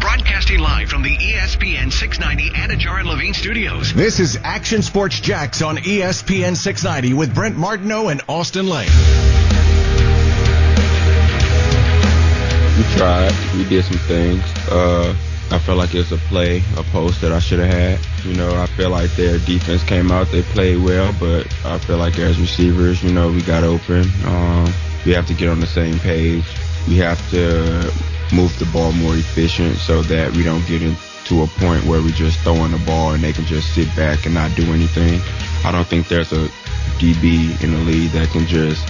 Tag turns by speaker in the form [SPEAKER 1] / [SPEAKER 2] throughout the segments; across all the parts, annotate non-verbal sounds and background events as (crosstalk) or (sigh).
[SPEAKER 1] Broadcasting live from the ESPN 690 Anajar and Levine studios.
[SPEAKER 2] This is Action Sports Jax on ESPN 690 with Brent Martineau and Austen Lane.
[SPEAKER 3] we tried. We did some things. Uh, I felt like it was a play, a post that I should have had. You know, I feel like their defense came out, they played well, but I feel like as receivers, you know, we got open. Um, we have to get on the same page. We have to move the ball more efficient so that we don't get into a point where we just throwing the ball and they can just sit back and not do anything. I don't think there's a DB in the league that can just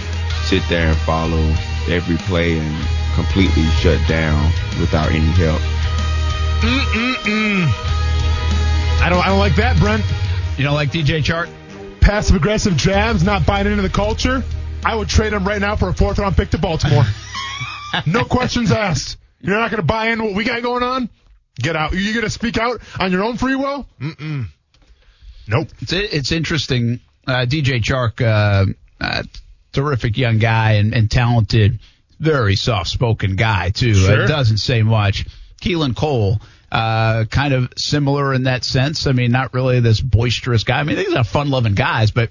[SPEAKER 3] sit there and follow every play and completely shut down without any help.
[SPEAKER 4] Mm-mm-mm. I don't, I don't like that, Brent.
[SPEAKER 5] You don't like DJ Chark?
[SPEAKER 4] Passive aggressive jabs, not buying into the culture. I would trade him right now for a fourth round pick to Baltimore. (laughs) no questions asked. You're not going to buy into what we got going on? Get out. You're going to speak out on your own free will? Mm-mm. Nope.
[SPEAKER 5] It's, it's interesting. Uh, DJ Chark, uh, uh, terrific young guy and, and talented very soft spoken guy too.
[SPEAKER 4] Sure.
[SPEAKER 5] It doesn't say much. Keelan Cole, uh, kind of similar in that sense. I mean, not really this boisterous guy. I mean, these are fun loving guys, but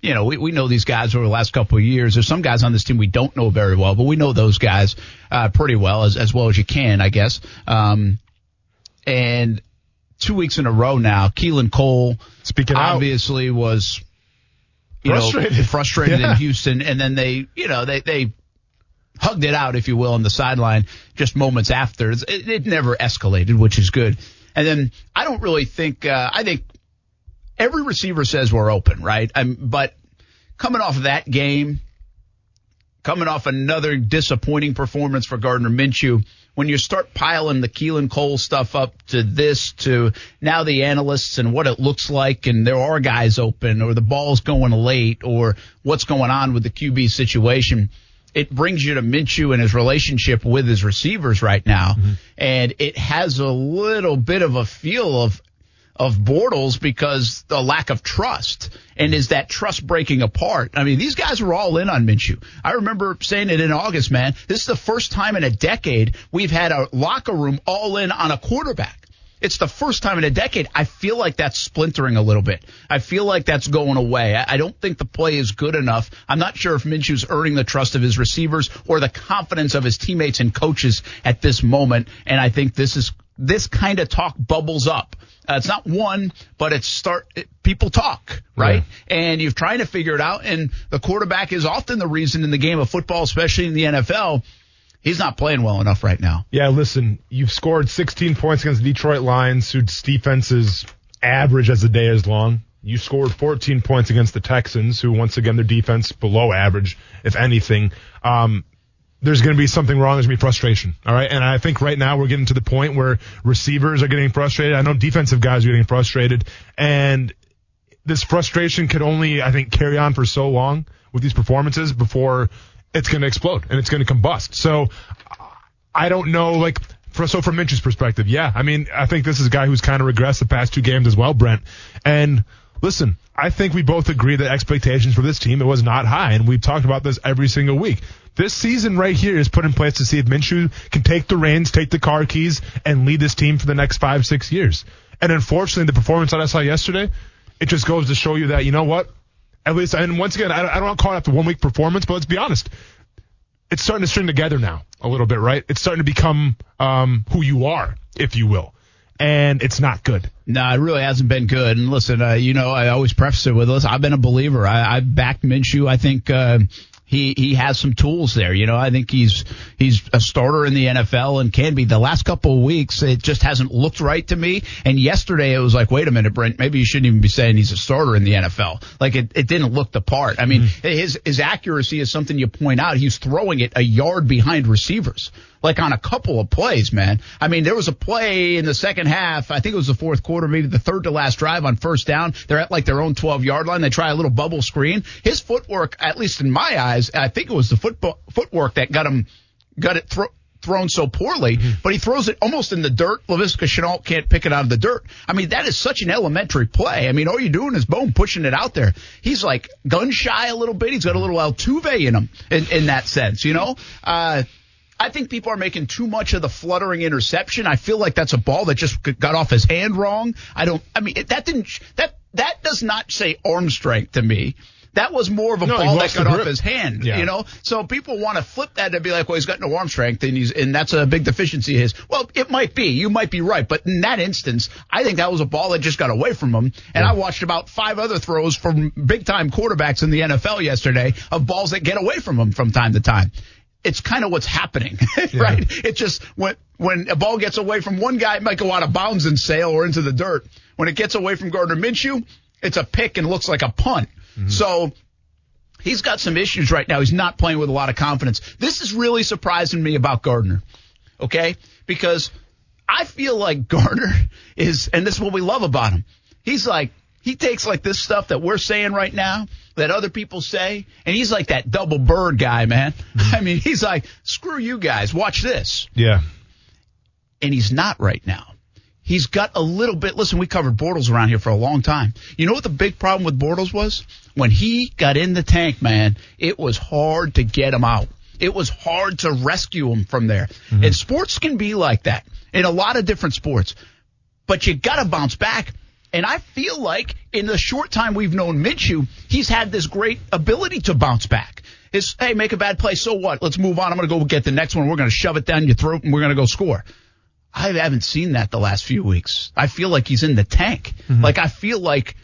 [SPEAKER 5] you know, we, we know these guys over the last couple of years. There's some guys on this team we don't know very well, but we know those guys, uh, pretty well as, as well as you can, I guess. Um, and two weeks in a row now, Keelan Cole
[SPEAKER 4] Speaking
[SPEAKER 5] obviously
[SPEAKER 4] out.
[SPEAKER 5] was, you
[SPEAKER 4] frustrated,
[SPEAKER 5] know, frustrated (laughs)
[SPEAKER 4] yeah.
[SPEAKER 5] in Houston. And then they, you know, they, they, hugged it out, if you will, on the sideline just moments after. It, it never escalated, which is good. And then I don't really think, uh, I think every receiver says we're open, right? I'm, but coming off of that game, coming off another disappointing performance for Gardner Minshew, when you start piling the Keelan Cole stuff up to this, to now the analysts and what it looks like, and there are guys open, or the ball's going late, or what's going on with the QB situation it brings you to Minshew and his relationship with his receivers right now. Mm-hmm. And it has a little bit of a feel of, of Bortles because the lack of trust. And is that trust breaking apart? I mean, these guys were all in on Minshew. I remember saying it in August, man. This is the first time in a decade we've had a locker room all in on a quarterback. It's the first time in a decade. I feel like that's splintering a little bit. I feel like that's going away. I, don't think the play is good enough. I'm not sure if Minshew's earning the trust of his receivers or the confidence of his teammates and coaches at this moment. And I think this is this kind of talk bubbles up. Uh, it's not one, but it's start. It, people talk, right? Yeah. And you're trying to figure it out. And the quarterback is often the reason in the game of football, especially in the NFL, He's not playing well enough right now.
[SPEAKER 4] Yeah, listen, you've scored 16 points against the Detroit Lions, whose defense is average as the day is long. You scored 14 points against the Texans, who once again their defense below average, if anything. Um, there's going to be something wrong. There's going to be frustration. All right. And I think right now we're getting to the point where receivers are getting frustrated. I know defensive guys are getting frustrated and this frustration could only, I think, carry on for so long with these performances before it's going to explode and it's going to combust. So I don't know, like, for, so from Minch's perspective, yeah, I mean, I think this is a guy who's kind of regressed the past two games as well, Brent. And listen, I think we both agree that expectations for this team it was not high, and we've talked about this every single week. This season right here is put in place to see if Minshew can take the reins, take the car keys, and lead this team for the next five, six years. And unfortunately, the performance that I saw yesterday, it just goes to show you that you know what at least, and once again, I, I don't want to call it after one week performance, but let's be honest. It's starting to string together now a little bit, right? It's starting to become um, who you are, if you will and it's not good.
[SPEAKER 5] No, it really hasn't been good. And listen, uh, you know, I always preface it with this. I've been a believer. I, I've backed Minshew. I think uh, he he has some tools there. You know, I think he's he's a starter in the NFL and can be. The last couple of weeks, it just hasn't looked right to me. And yesterday, it was like, wait a minute, Brent, maybe you shouldn't even be saying he's a starter in the NFL. Like it, it didn't look the part. I mean, mm-hmm. his his accuracy is something you point out. He's throwing it a yard behind receivers. Like on a couple of plays, man. I mean, there was a play in the second half. I think it was the fourth quarter, maybe the third to last drive on first down. They're at like their own 12 yard line. They try a little bubble screen. His footwork, at least in my eyes, I think it was the football, footwork that got him, got it thro- thrown so poorly, mm-hmm. but he throws it almost in the dirt. Laviska Shenault can't pick it out of the dirt. I mean, that is such an elementary play. I mean, all you're doing is boom, pushing it out there. He's like gun shy a little bit. He's got a little Altuve in him in, in that sense, you know? Uh, I think people are making too much of the fluttering interception. I feel like that's a ball that just got off his hand wrong. I don't, I mean, that didn't, that, that does not say arm strength to me. That was more of a no, ball that got off his hand, yeah. you know. So people want to flip that and be like, "Well, he's got no arm strength, and he's and that's a big deficiency of his." Well, it might be. You might be right, but in that instance, I think that was a ball that just got away from him. And yeah. I watched about five other throws from big time quarterbacks in the NFL yesterday of balls that get away from him from time to time it's kind of what's happening, (laughs) right? It just when when a ball gets away from one guy, it might go out of bounds and sail or into the dirt. When it gets away from Gardner Minshew, it's a pick and looks like a punt. Mm-hmm. So he's got some issues right now. He's not playing with a lot of confidence. This is really surprising me about Gardner. Okay? Because I feel like Gardner is, and this is what we love about him. He's like, he takes like this stuff that we're saying right now that other people say, and he's like that double bird guy, man. Mm-hmm. (laughs) I mean, he's like, screw you guys, watch this.
[SPEAKER 4] Yeah.
[SPEAKER 5] And he's not right now. He's got a little bit. Listen, we covered Bortles around here for a long time. You know what the big problem with Bortles was? When he got in the tank, man, it was hard to get him out. It was hard to rescue him from there. Mm-hmm. And sports can be like that in a lot of different sports. But you got to bounce back. And I feel like in the short time we've known Minshew, he's had this great ability to bounce back. Is hey, make a bad play, so what? Let's move on. I'm going to go get the next one. We're going to shove it down your throat and we're going to go score. I haven't seen that the last few weeks. I feel like he's in the tank. Mm-hmm. Like I feel like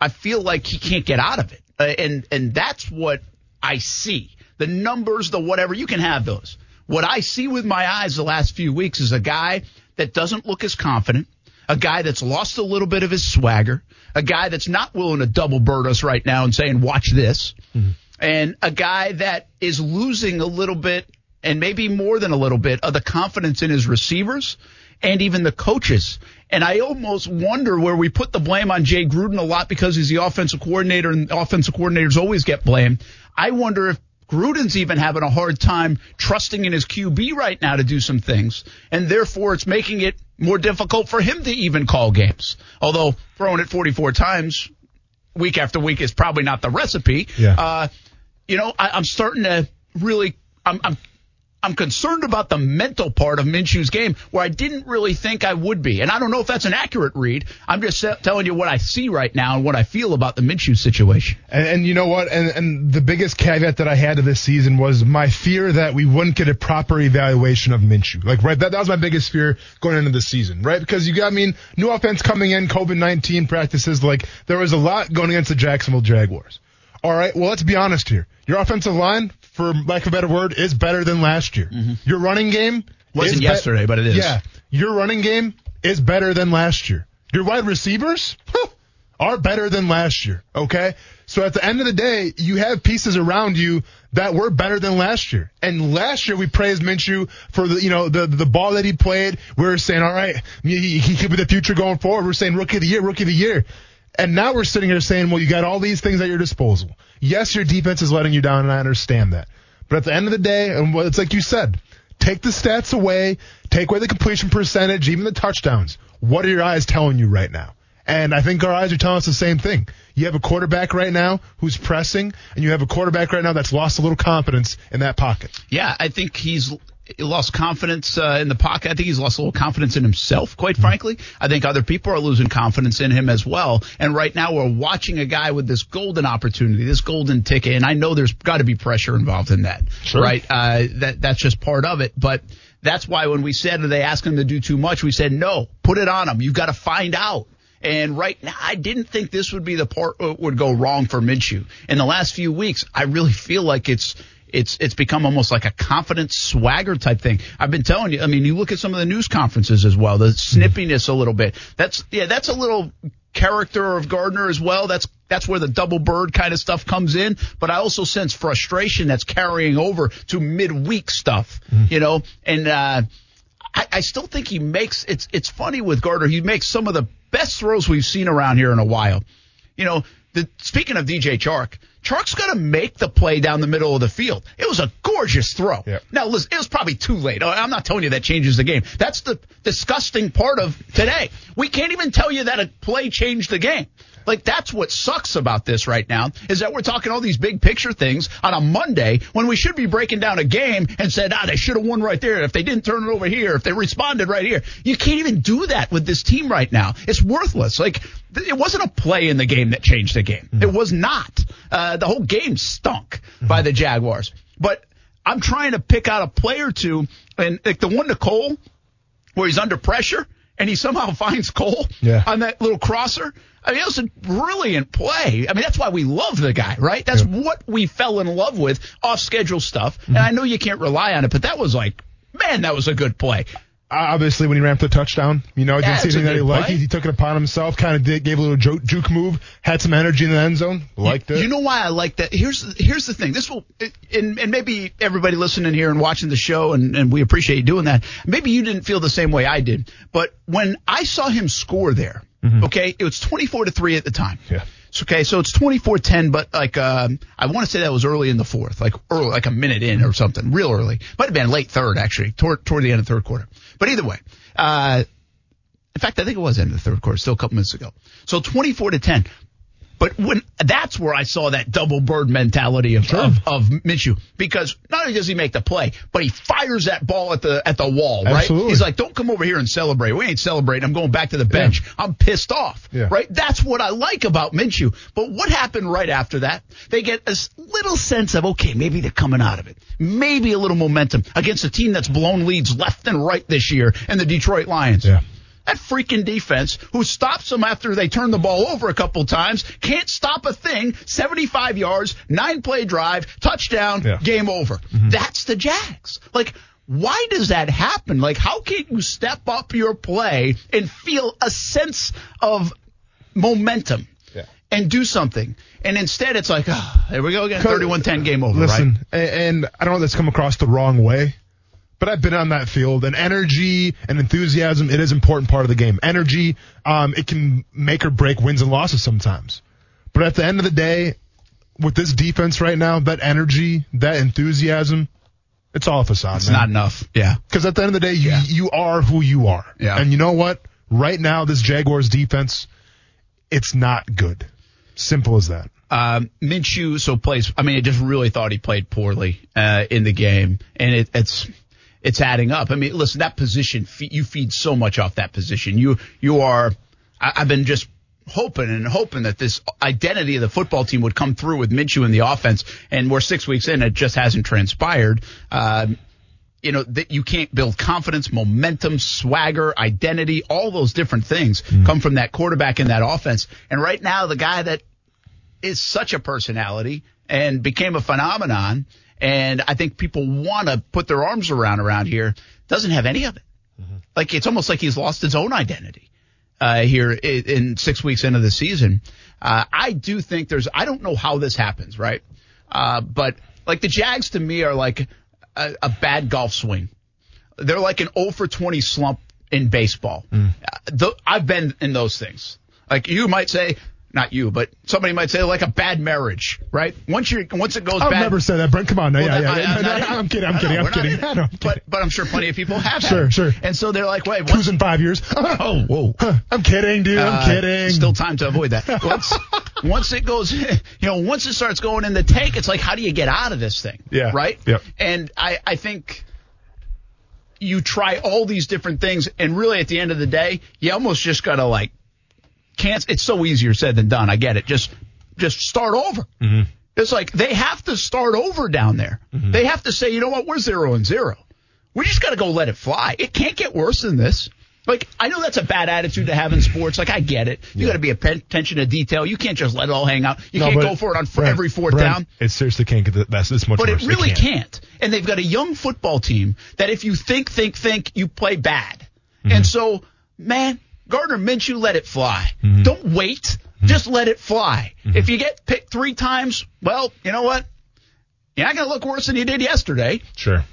[SPEAKER 5] I feel like he can't get out of it. Uh, and and that's what I see. The numbers, the whatever, you can have those. What I see with my eyes the last few weeks is a guy that doesn't look as confident, a guy that's lost a little bit of his swagger, a guy that's not willing to double bird us right now and saying, watch this, mm-hmm. and a guy that is losing a little bit and maybe more than a little bit of the confidence in his receivers and even the coaches. And I almost wonder where we put the blame on Jay Gruden a lot because he's the offensive coordinator and offensive coordinators always get blamed. I wonder if Gruden's even having a hard time trusting in his QB right now to do some things. And therefore it's making it more difficult for him to even call games. Although throwing it 44 times week after week is probably not the recipe.
[SPEAKER 4] Yeah. Uh,
[SPEAKER 5] you know, I, I'm starting to really, I'm, I'm I'm concerned about the mental part of Minshew's game where I didn't really think I would be. And I don't know if that's an accurate read. I'm just telling you what I see right now and what I feel about the Minshew situation.
[SPEAKER 4] And, and you know what? And, and the biggest caveat that I had to this season was my fear that we wouldn't get a proper evaluation of Minshew. Like, right, that, that was my biggest fear going into the season, right? Because you got, I mean, new offense coming in, COVID-19 practices, like, there was a lot going against the Jacksonville Jaguars. All right, well, let's be honest here. Your offensive line, for lack of a better word, is better than last year. Mm-hmm. Your running game
[SPEAKER 5] wasn't yesterday, but it is.
[SPEAKER 4] Yeah, your running game is better than last year. Your wide receivers are better than last year. Okay, so at the end of the day, you have pieces around you that were better than last year. And last year we praised Minshew for the you know the the ball that he played. We were saying, all right, he, he could be the future going forward. We're saying rookie of the year, rookie of the year. And now we're sitting here saying, well, you got all these things at your disposal. Yes, your defense is letting you down, and I understand that. But at the end of the day, and it's like you said, take the stats away, take away the completion percentage, even the touchdowns. What are your eyes telling you right now? And I think our eyes are telling us the same thing. You have a quarterback right now who's pressing, and you have a quarterback right now that's lost a little confidence in that pocket.
[SPEAKER 5] Yeah, I think he's he lost confidence uh, in the pocket. I think he's lost a little confidence in himself, quite mm-hmm. frankly. I think other people are losing confidence in him as well. And right now we're watching a guy with this golden opportunity, this golden ticket. And I know there's got to be pressure involved in that, sure. right? Uh, that, that's just part of it. But that's why when we said they asked him to do too much, we said, no, put it on him. You've got to find out. And right now, I didn't think this would be the part that would go wrong for Minshew. In the last few weeks, I really feel like it's it's it's become almost like a confidence swagger type thing. I've been telling you. I mean, you look at some of the news conferences as well. The snippiness a little bit. That's yeah, that's a little character of Gardner as well. That's that's where the double bird kind of stuff comes in. But I also sense frustration that's carrying over to midweek stuff, you know, and, uh, I, I still think he makes it's it's funny with Gardner. He makes some of the best throws we've seen around here in a while. You know, the, speaking of DJ Chark, Chark's going to make the play down the middle of the field. It was a gorgeous throw.
[SPEAKER 4] Yep.
[SPEAKER 5] Now, listen, it was probably too late. Oh, I'm not telling you that changes the game. That's the disgusting part of today. We can't even tell you that a play changed the game. Like that's what sucks about this right now is that we're talking all these big picture things on a Monday when we should be breaking down a game and said, ah, they should have won right there if they didn't turn it over here, if they responded right here. You can't even do that with this team right now. It's worthless. Like th- it wasn't a play in the game that changed the game. It was not. Uh, the whole game stunk by the Jaguars. But I'm trying to pick out a play or two, and like the one to Cole, where he's under pressure and he somehow (laughs) finds Cole
[SPEAKER 4] Yeah.
[SPEAKER 5] on that little crosser. I mean, it was a brilliant play. I mean, that's why we love the guy, right? That's what we fell in love with off schedule stuff. And mm-hmm. I know you can't rely on it, but that was like, man, that was a good play.
[SPEAKER 4] Obviously, when he ran for the touchdown, you know,
[SPEAKER 5] Yeah,
[SPEAKER 4] didn't see anything that he liked. He, he took it upon himself, kind of did, gave a little juke, juke move, had some energy in the end zone. Liked
[SPEAKER 5] you,
[SPEAKER 4] it.
[SPEAKER 5] You know why I like that? Here's here's the thing. This will and, and maybe everybody listening here and watching the show and, and we appreciate you doing that. Maybe you didn't feel the same way I did. But when I saw him score there, mm-hmm. okay, it was 24 to 3 at the time.
[SPEAKER 4] Yeah.
[SPEAKER 5] So, okay, so it's 24-10, but like um, I want to say that was early in the fourth, like early, like a minute in or something, real early. Might have been late third actually, toward toward the end of the third quarter. But either way, uh, in fact, I think it was end of the third quarter, still a couple minutes ago. So 24 to 10. But when that's where I saw that double bird mentality of, of of Minshew because not only does he make the play, but he fires that ball at the at the wall, right?
[SPEAKER 4] Absolutely.
[SPEAKER 5] He's like, "Don't come over here and celebrate. We ain't celebrating. I'm going back to the bench. I'm pissed off."
[SPEAKER 4] Yeah.
[SPEAKER 5] Right? That's what I like about Minshew. But what happened right after that? They get a little sense of okay, maybe they're coming out of it. Maybe a little momentum against a team that's blown leads left and right this year, and the Detroit Lions.
[SPEAKER 4] Yeah.
[SPEAKER 5] That freaking defense who stops them after they turn the ball over a couple times can't stop a thing. 75 yards, nine play drive, touchdown,
[SPEAKER 4] Yeah.
[SPEAKER 5] game over. Mm-hmm. That's the Jags. Like, why does that happen? Like, how can you step up your play and feel a sense of momentum and do something? And instead, it's like, ah, oh, there we go again, 31-10 game over,
[SPEAKER 4] Listen,
[SPEAKER 5] right?
[SPEAKER 4] and I don't know if that's come across the wrong way, but I've been on that field and energy and enthusiasm, it is an important part of the game. Energy, um, it can make or break wins and losses sometimes. But at the end of the day, with this defense right now, that energy, that enthusiasm, it's all a facade,
[SPEAKER 5] It's
[SPEAKER 4] man.
[SPEAKER 5] not enough. Yeah.
[SPEAKER 4] Because at the end of the day, you,
[SPEAKER 5] Yeah.
[SPEAKER 4] you are who you are.
[SPEAKER 5] Yeah.
[SPEAKER 4] And you know what? Right now, this Jaguars defense, it's not good. Simple as that.
[SPEAKER 5] Um, Minshew so plays. I mean, I just really thought he played poorly uh, in the game, and it, it's it's adding up. I mean, listen, that position you feed so much off that position. You you are. I've been just hoping and hoping that this identity of the football team would come through with Minshew in the offense, and we're six weeks in, it just hasn't transpired. Um, you know that you can't build confidence, momentum, swagger, identity, all those different things come from that quarterback in that offense. And right now, the guy that is such a personality and became a phenomenon, and I think people want to put their arms around around here, doesn't have any of it. Like it's almost like he's lost his own identity uh, here in, in six weeks into the season. Uh, I do think there's. I don't know how this happens, right? Uh, but like the Jags to me are like a, a bad golf swing. They're like an 0 for 20 slump in baseball. Uh, th- I've been in those things. Like you might say, not you, but somebody might say like a bad marriage, right? Once you once it goes
[SPEAKER 4] I've
[SPEAKER 5] bad.
[SPEAKER 4] never said that, Brent. Come on, no,
[SPEAKER 5] Well,
[SPEAKER 4] yeah,
[SPEAKER 5] that-
[SPEAKER 4] yeah.
[SPEAKER 5] I- I'm
[SPEAKER 4] No,
[SPEAKER 5] not
[SPEAKER 4] no,
[SPEAKER 5] in-
[SPEAKER 4] I'm kidding. I'm kidding. I'm
[SPEAKER 5] not
[SPEAKER 4] kidding.
[SPEAKER 5] in.
[SPEAKER 4] I know, I'm
[SPEAKER 5] But
[SPEAKER 4] kidding.
[SPEAKER 5] but I'm sure plenty of people have.
[SPEAKER 4] Sure, sure.
[SPEAKER 5] And so they're like, wait,
[SPEAKER 4] Who's
[SPEAKER 5] once,
[SPEAKER 4] in five years? (laughs)
[SPEAKER 5] oh whoa.
[SPEAKER 4] I'm kidding, dude. I'm
[SPEAKER 5] Uh,
[SPEAKER 4] kidding.
[SPEAKER 5] Still time to avoid that. (laughs) Once, once it goes, (laughs) you know, once it starts going in the tank, it's like, how do you get out of this thing?
[SPEAKER 4] Yeah.
[SPEAKER 5] Right?
[SPEAKER 4] Yep.
[SPEAKER 5] And I, I think you try all these different things, and really at the end of the day, you almost just got to like, can't, it's so easier said than done. I get it. Just, just start over.
[SPEAKER 4] Mm-hmm.
[SPEAKER 5] It's like they have to start over down there. They have to say, you know what, we're zero and zero. We just got to go let it fly. It can't get worse than this. Like, I know that's a bad attitude to have in sports. Like, I get it. You got to be attention to detail. You can't just let it all hang out. You
[SPEAKER 4] No,
[SPEAKER 5] can't go for it on
[SPEAKER 4] Brent,
[SPEAKER 5] every fourth
[SPEAKER 4] Brent,
[SPEAKER 5] down.
[SPEAKER 4] It seriously can't get that. That's this much
[SPEAKER 5] But
[SPEAKER 4] worse.
[SPEAKER 5] it really
[SPEAKER 4] can't.
[SPEAKER 5] can't. And they've got a young football team that if you think, think, think, you play bad.
[SPEAKER 4] Mm-hmm.
[SPEAKER 5] And so, man, Gardner Minshew let it fly.
[SPEAKER 4] Mm-hmm.
[SPEAKER 5] Don't wait Just let it fly. If you get picked three times, well, you know what? You're not going to look worse than you did yesterday.
[SPEAKER 4] Sure.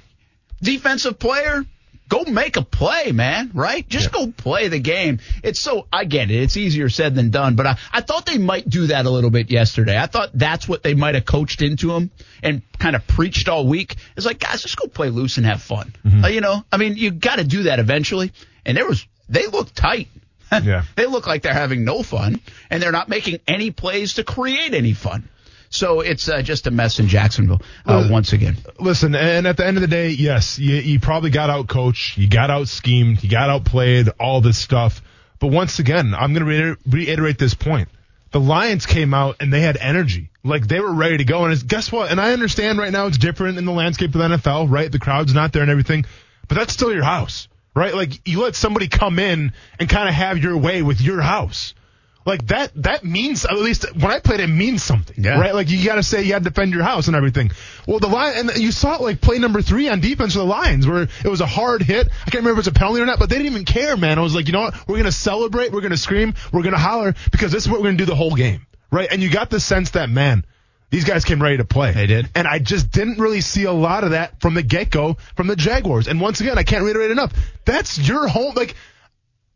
[SPEAKER 5] Defensive player, go make a play, man, right? Just
[SPEAKER 4] Yeah.
[SPEAKER 5] go play the game. It's so, I get it. It's easier said than done, but I, I thought they might do that a little bit yesterday. I thought that's what they might have coached into him and kind of preached all week. It's like, guys, just go play loose and have fun.
[SPEAKER 4] Mm-hmm.
[SPEAKER 5] Uh, you know, I mean, you got to do that eventually. And there was, they looked tight. (laughs)
[SPEAKER 4] Yeah.
[SPEAKER 5] they look like they're having no fun and they're not making any plays to create any fun. So it's uh, just a mess in Jacksonville uh,
[SPEAKER 4] Well,
[SPEAKER 5] once again.
[SPEAKER 4] Listen, and at the end of the day, yes, you, you probably got out coached, you got out schemed, you got outplayed, all this stuff. But once again, I'm going to reiter- reiterate this point. The Lions came out and they had energy. Like they were ready to go. And it's, guess what? And I understand right now it's different in the landscape of the NFL, right? The crowd's not there and everything, but that's still your house, right? Like you let somebody come in and kind of have your way with your house. Like that, that means, at least when I played, it means something,
[SPEAKER 5] Yeah.
[SPEAKER 4] right? Like you got to say you got to defend your house and everything. Well, the line, and you saw it like play number three on defense for the Lions, where it was a hard hit. I can't remember if it's a penalty or not, but they didn't even care, man. I was like, you know what? We're gonna celebrate, we're gonna scream, we're gonna holler because this is what we're gonna do the whole game, right? And you got the sense that man, these guys came ready to play.
[SPEAKER 5] They did.
[SPEAKER 4] and I just didn't really see a lot of that from the get go from the Jaguars. And once again, I can't reiterate enough. That's your home, like.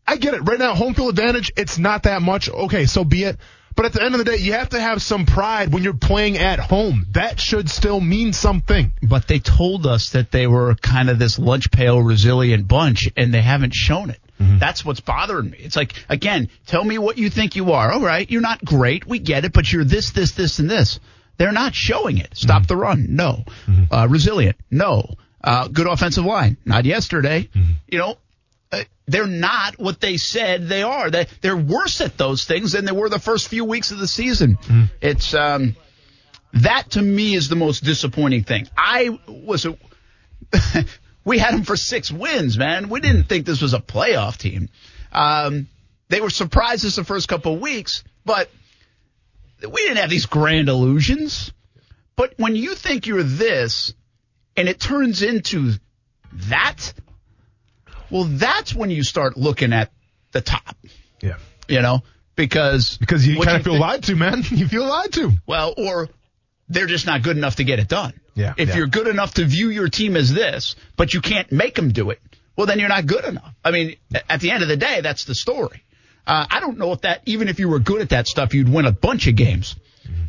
[SPEAKER 4] I get it. Right now, home field advantage, it's not that much. Okay, so be it. But at the end of the day, you have to have some pride when you're playing at home. That should still mean something.
[SPEAKER 5] but they told us that they were kind of this lunch pail resilient bunch and they haven't shown it. Mm-hmm. That's what's bothering me. It's like, again, tell me what you think you are. All right, you're not great. We get it, but you're this, this, this, and this. They're not showing it. Stop the run. No. Uh, resilient. No. Uh, good offensive line. Not yesterday. You know, uh, they're not what they said they are. They, they're worse at those things than they were the first few weeks of the season. It's, um, that to me is the most disappointing thing. I was a, (laughs) we had them for six wins, man. We didn't think this was a playoff team. Um, they were surprised us the first couple of weeks, but we didn't have these grand illusions. But when you think you're this and it turns into that, well, that's when you start looking at the top,
[SPEAKER 4] Yeah.
[SPEAKER 5] you know, because
[SPEAKER 4] Because you kind of feel
[SPEAKER 5] think-
[SPEAKER 4] lied to, man. (laughs) You feel lied to.
[SPEAKER 5] well, or they're just not good enough to get it done.
[SPEAKER 4] Yeah,
[SPEAKER 5] If
[SPEAKER 4] yeah.
[SPEAKER 5] you're good enough to view your team as this, but you can't make them do it, well, then you're not good enough. I mean, at the end of the day, that's the story. Uh, I don't know if that, even if you were good at that stuff, you'd win a bunch of games.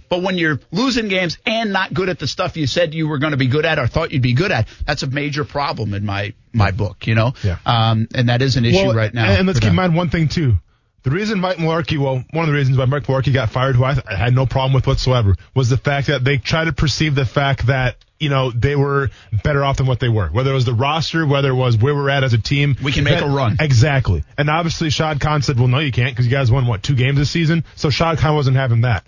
[SPEAKER 5] But when you're losing games and not good at the stuff you said you were going to be good at or thought you'd be good at, that's a major problem in my my book. You know,
[SPEAKER 4] Yeah.
[SPEAKER 5] um, and that is an issue
[SPEAKER 4] Well,
[SPEAKER 5] right now.
[SPEAKER 4] And let's keep in mind one thing too. The reason Mike Mularkey, well, one of the reasons why Mike Mularkey got fired, who I, I had no problem with whatsoever, was the fact that they tried to perceive the fact that you know they were better off than what they were. Whether it was the roster, whether it was where we're at as a team,
[SPEAKER 5] We can make
[SPEAKER 4] that-
[SPEAKER 5] a run.
[SPEAKER 4] Exactly. And obviously, Shad Khan said, "Well, no, you can't because you guys won what two games this season." So Shad Khan wasn't having that.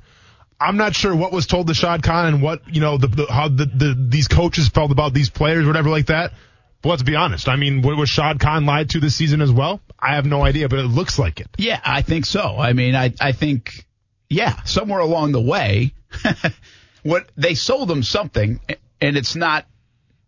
[SPEAKER 4] I'm not sure what was told to Shad Khan and what you know the, the how the, the these coaches felt about these players, whatever like that. But let's be honest. I mean, was Shad Khan lied to this season as well? I have no idea, but it looks like it.
[SPEAKER 5] Yeah, I think so. I mean, I I think yeah, somewhere along the way, (laughs) what they sold them something, and it's not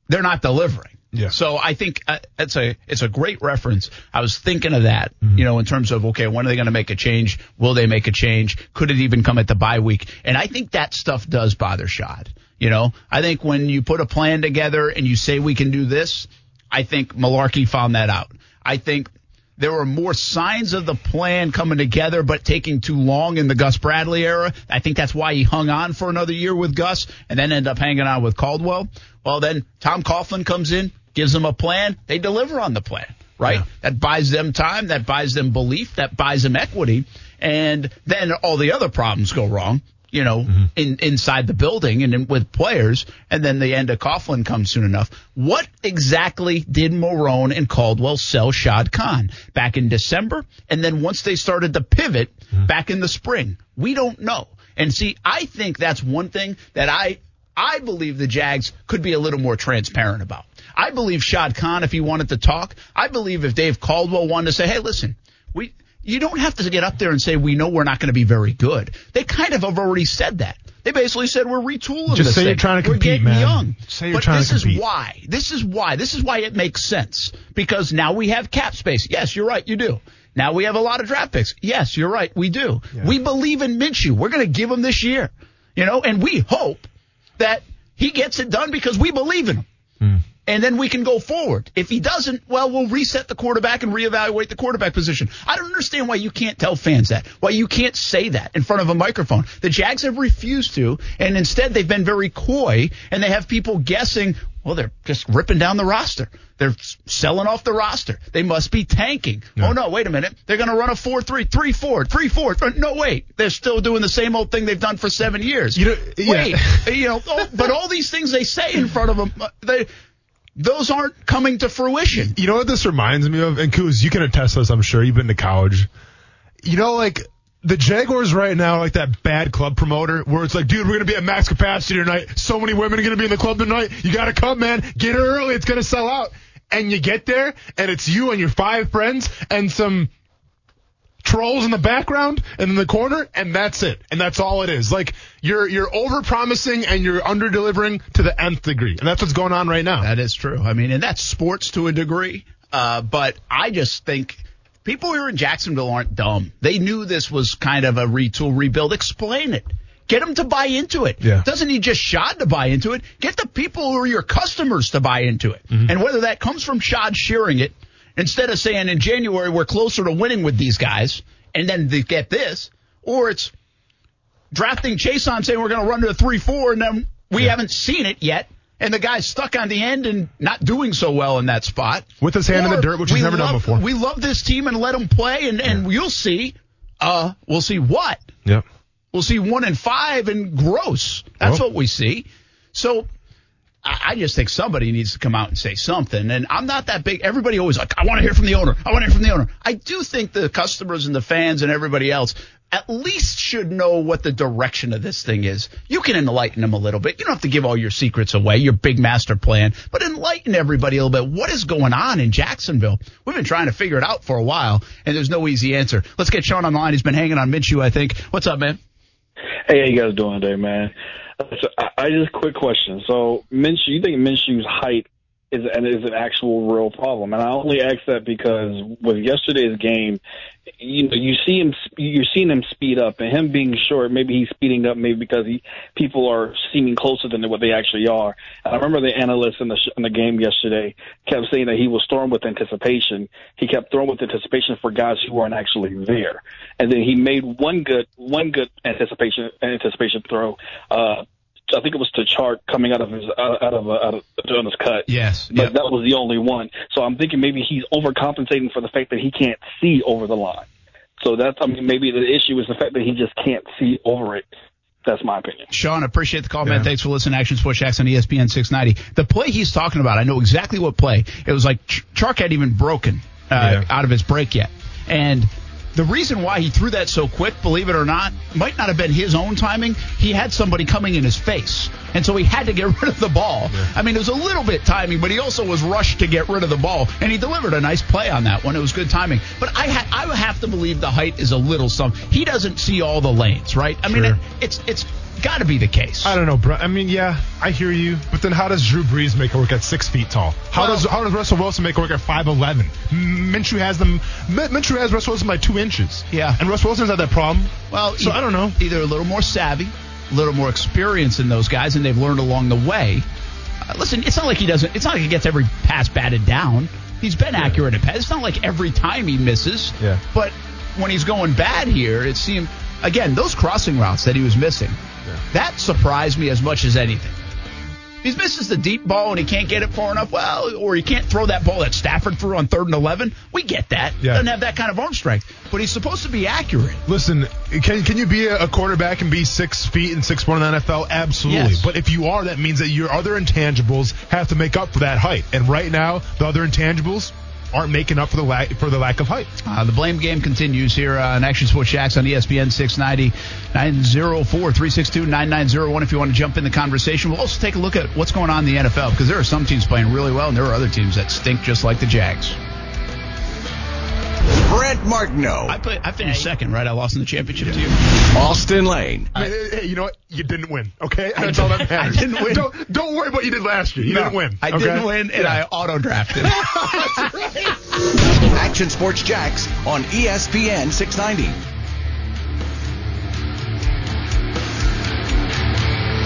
[SPEAKER 5] they're not delivering.
[SPEAKER 4] Yeah.
[SPEAKER 5] So I think uh, it's a it's a great reference. I was thinking of that, you know, in terms of okay, when are they going to make a change? Will they make a change? Could it even come at the bye week? And I think that stuff does bother Shad. You know, I think when you put a plan together and you say we can do this, I think Mularkey found that out. I think there were more signs of the plan coming together, but taking too long in the Gus Bradley era. I think that's why he hung on for another year with Gus and then ended up hanging on with Caldwell. Well, then Tom Coughlin comes in, gives them a plan. They deliver on the plan, right? That buys them time. That buys them belief. That buys them equity. And then all the other problems go wrong. You know, mm-hmm. in inside the building and in, with players, and then the end of Coughlin comes soon enough. What exactly did Marrone and Caldwell sell Shad Khan back in December? And then once they started to pivot mm-hmm. back in the spring, we don't know. And see, I think that's one thing that I I believe the Jags could be a little more transparent about. I believe Shad Khan, if he wanted to talk, I believe if Dave Caldwell wanted to say, hey, listen, we you don't have to get up there and say we know we're not going to be very good. They kind of have already said that. They basically said we're retooling.
[SPEAKER 4] Just say you're trying to
[SPEAKER 5] We're
[SPEAKER 4] compete,
[SPEAKER 5] getting
[SPEAKER 4] man.
[SPEAKER 5] Young.
[SPEAKER 4] Say you're
[SPEAKER 5] but
[SPEAKER 4] trying to compete.
[SPEAKER 5] this is why. This is why. This is why it makes sense because now we have cap space. Yes, you're right. You do. Now we have a lot of draft picks. Yes, you're right. We do. We believe in Minshew. We're going to give him this year, you know, and we hope that he gets it done because we believe in him. And then we can go forward. If he doesn't, well, we'll reset the quarterback and reevaluate the quarterback position. I don't understand why you can't tell fans that. Why you can't say that in front of a microphone. The Jags have refused to, and instead they've been very coy, and they have people guessing, well, they're just ripping down the roster. They're selling off the roster. They must be tanking. Oh no, wait a minute. They're going to run a 4-3, 3-4, 3-4. No, wait. They're still doing the same old thing they've done for seven years.
[SPEAKER 4] You know- yeah.
[SPEAKER 5] Wait, you know, oh, but all these things they say in front of them, uh, they, those aren't coming to fruition.
[SPEAKER 4] You know what this reminds me of? And Kuz, you can attest to this, I'm sure. You've been to college. You know, like the Jaguars right now, like that bad club promoter where it's like, dude, we're to be at max capacity tonight. So many women are to be in the club tonight. You got to come, man. Get early. It's to sell out. And you get there and it's you and your five friends and some trolls in the background and in the corner, and that's it. And that's all it is. Like you're you're over promising and you're under delivering to the nth degree. And that's what's going on right now.
[SPEAKER 5] That is true. I mean, and that's sports to a degree. Uh, but I just think people here in Jacksonville aren't dumb. They knew this was kind of a retool, rebuild. Explain it. Get them to buy into it.
[SPEAKER 4] Yeah.
[SPEAKER 5] Doesn't need just Shad to buy into it. Get the people who are your customers to buy into it. And whether that comes from Shad sharing it, instead of saying in January we're closer to winning with these guys, and then they get this, or it's drafting Chaisson saying we're going to run to a 3 4, and then we haven't seen it yet. And the guy's stuck on the end and not doing so well in that spot.
[SPEAKER 4] With his hand in the dirt, which he's never done before.
[SPEAKER 5] We love this team and let them play, and, and you'll see. Uh, we'll see what
[SPEAKER 4] Yep.
[SPEAKER 5] we'll see one and five and gross. That's
[SPEAKER 4] Well.
[SPEAKER 5] what we see. So I just think somebody needs to come out and say something. And I'm not that big. Everybody always like, I want to hear from the owner. I want to hear from the owner. I do think the customers and the fans and everybody else at least should know what the direction of this thing is. You can enlighten them a little bit. You don't have to give all your secrets away, your big master plan, but enlighten everybody a little bit. What is going on in Jacksonville? We've been trying to figure it out for a while, and there's no easy answer. Let's get Sean on the line. He's been hanging on Minshew, I think. What's up, man?
[SPEAKER 6] Hey, how you guys doing today, man? So I, I just quick question. So Minshew, you think Minshew's height is and is an actual real problem? And I only ask that because with yesterday's game, you know, you see him, you're seeing him speed up, and him being short, maybe he's speeding up, maybe because he people are seeming closer than what they actually are. And I remember the analyst in the sh- in the game yesterday kept saying that he was throwing with anticipation. He kept throwing with anticipation for guys who aren't actually there, and then he made one good one good anticipation anticipation throw. Uh, I think it was to Chark coming out of his out, out of uh, out of doing his cut.
[SPEAKER 5] Yes.
[SPEAKER 6] but that was the only one. So I'm thinking maybe he's overcompensating for the fact that he can't see over the line. So that's I mean maybe the issue is the fact that he just can't see over it. That's my opinion.
[SPEAKER 5] Sean, appreciate the call, man. Thanks for listening. to Action Sports Jax on ESPN 690. The play he's talking about, I know exactly what play. It was like Ch- Chark had even broken uh,
[SPEAKER 4] Yeah.
[SPEAKER 5] out of his break yet. And the reason why he threw that so quick, believe it or not, might not have been his own timing. He had somebody coming in his face. And so he had to get (laughs) rid of the ball. I mean, it was a little bit timing, but he also was rushed to get rid of the ball. And he delivered a nice play on that one. It was good timing. But I, ha- I have to believe the height is a little something. He doesn't see all the lanes, right? I mean, it, it's it's got to be the case.
[SPEAKER 4] I don't know, bro. I mean, yeah, I hear you, but then how does Drew Brees make it work at six feet tall? How
[SPEAKER 5] Well-
[SPEAKER 4] does how does Russell Wilson make it work at five eleven? Minshew has them. Minshew has Russell Wilson by two inches.
[SPEAKER 5] Yeah.
[SPEAKER 4] and Russell Wilson's had that problem.
[SPEAKER 5] Well,
[SPEAKER 4] so
[SPEAKER 5] e-
[SPEAKER 4] I don't know.
[SPEAKER 5] Either a little more savvy, a little more experience in those guys, and they've learned along the way. Uh, listen, it's not like he doesn't. It's not like he gets every pass batted down. He's been accurate at pass. It's not like every time he misses.
[SPEAKER 4] Yeah.
[SPEAKER 5] But when he's going bad here, it seemed again those crossing routes that he was missing. That surprised me as much as anything. He misses the deep ball and he can't get it far enough, well, or he can't throw that ball that Stafford threw on third and eleven. We get that.
[SPEAKER 4] Yeah.
[SPEAKER 5] Doesn't have that kind of arm strength, but he's supposed to be accurate.
[SPEAKER 4] Listen, can can you be a, a quarterback and be six feet and six one in the NFL? Absolutely.
[SPEAKER 5] Yes.
[SPEAKER 4] But if you are, that means that your other intangibles have to make up for that height. And right now, the other intangibles aren't making up for the lack for the lack of height.
[SPEAKER 5] Uh, the blame game continues here on Action Sports Jax on ESPN 690 904 362 9901 if you want to jump in the conversation. We'll also take a look at what's going on in the NFL because there are some teams playing really well and there are other teams that stink just like the Jags.
[SPEAKER 2] Brent Martineau,
[SPEAKER 5] I put, I finished second, right? I lost in the championship to you.
[SPEAKER 2] Austen Lane,
[SPEAKER 4] Hey, hey, you know what? You didn't win. Okay, that's all that (laughs) matters.
[SPEAKER 5] I didn't win.
[SPEAKER 4] Don't, don't worry about what you did last year. You didn't win.
[SPEAKER 5] I
[SPEAKER 4] okay?
[SPEAKER 5] didn't win and
[SPEAKER 4] Yeah.
[SPEAKER 5] I auto drafted. (laughs)
[SPEAKER 2] Action Sports Jax on ESPN 690.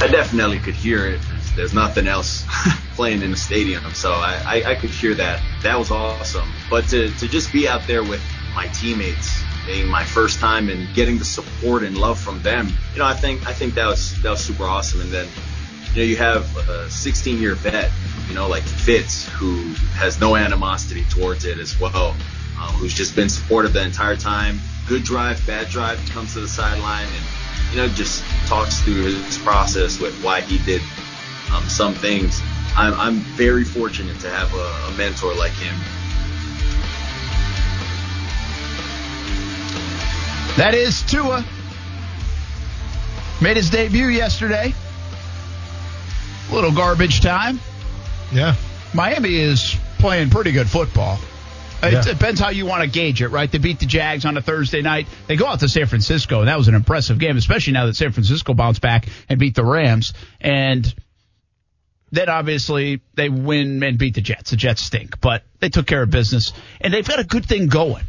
[SPEAKER 7] I definitely could hear it. There's nothing else (laughs) playing in the stadium, so I, I, I could hear that. That was awesome. But to, to just be out there with my teammates, being my first time and getting the support and love from them, you know, I think I think that was that was super awesome. And then, you know, you have a 16 year vet, you know, like Fitz, who has no animosity towards it as well, um, who's just been supportive the entire time. Good drive, bad drive, comes to the sideline and you know, just talks through his process with why he did um, some things. I'm, I'm very fortunate to have a, a mentor like him.
[SPEAKER 5] That is Tua. Made his debut yesterday. Little garbage time.
[SPEAKER 4] Yeah.
[SPEAKER 5] Miami is playing pretty good football. It
[SPEAKER 4] Yeah.
[SPEAKER 5] depends how you want to gauge it, right? They beat the Jags on a Thursday night. They go out to San Francisco, and that was an impressive game, especially now that San Francisco bounced back and beat the Rams. And then obviously they win and beat the Jets. The Jets stink, but they took care of business, and they've got a good thing going.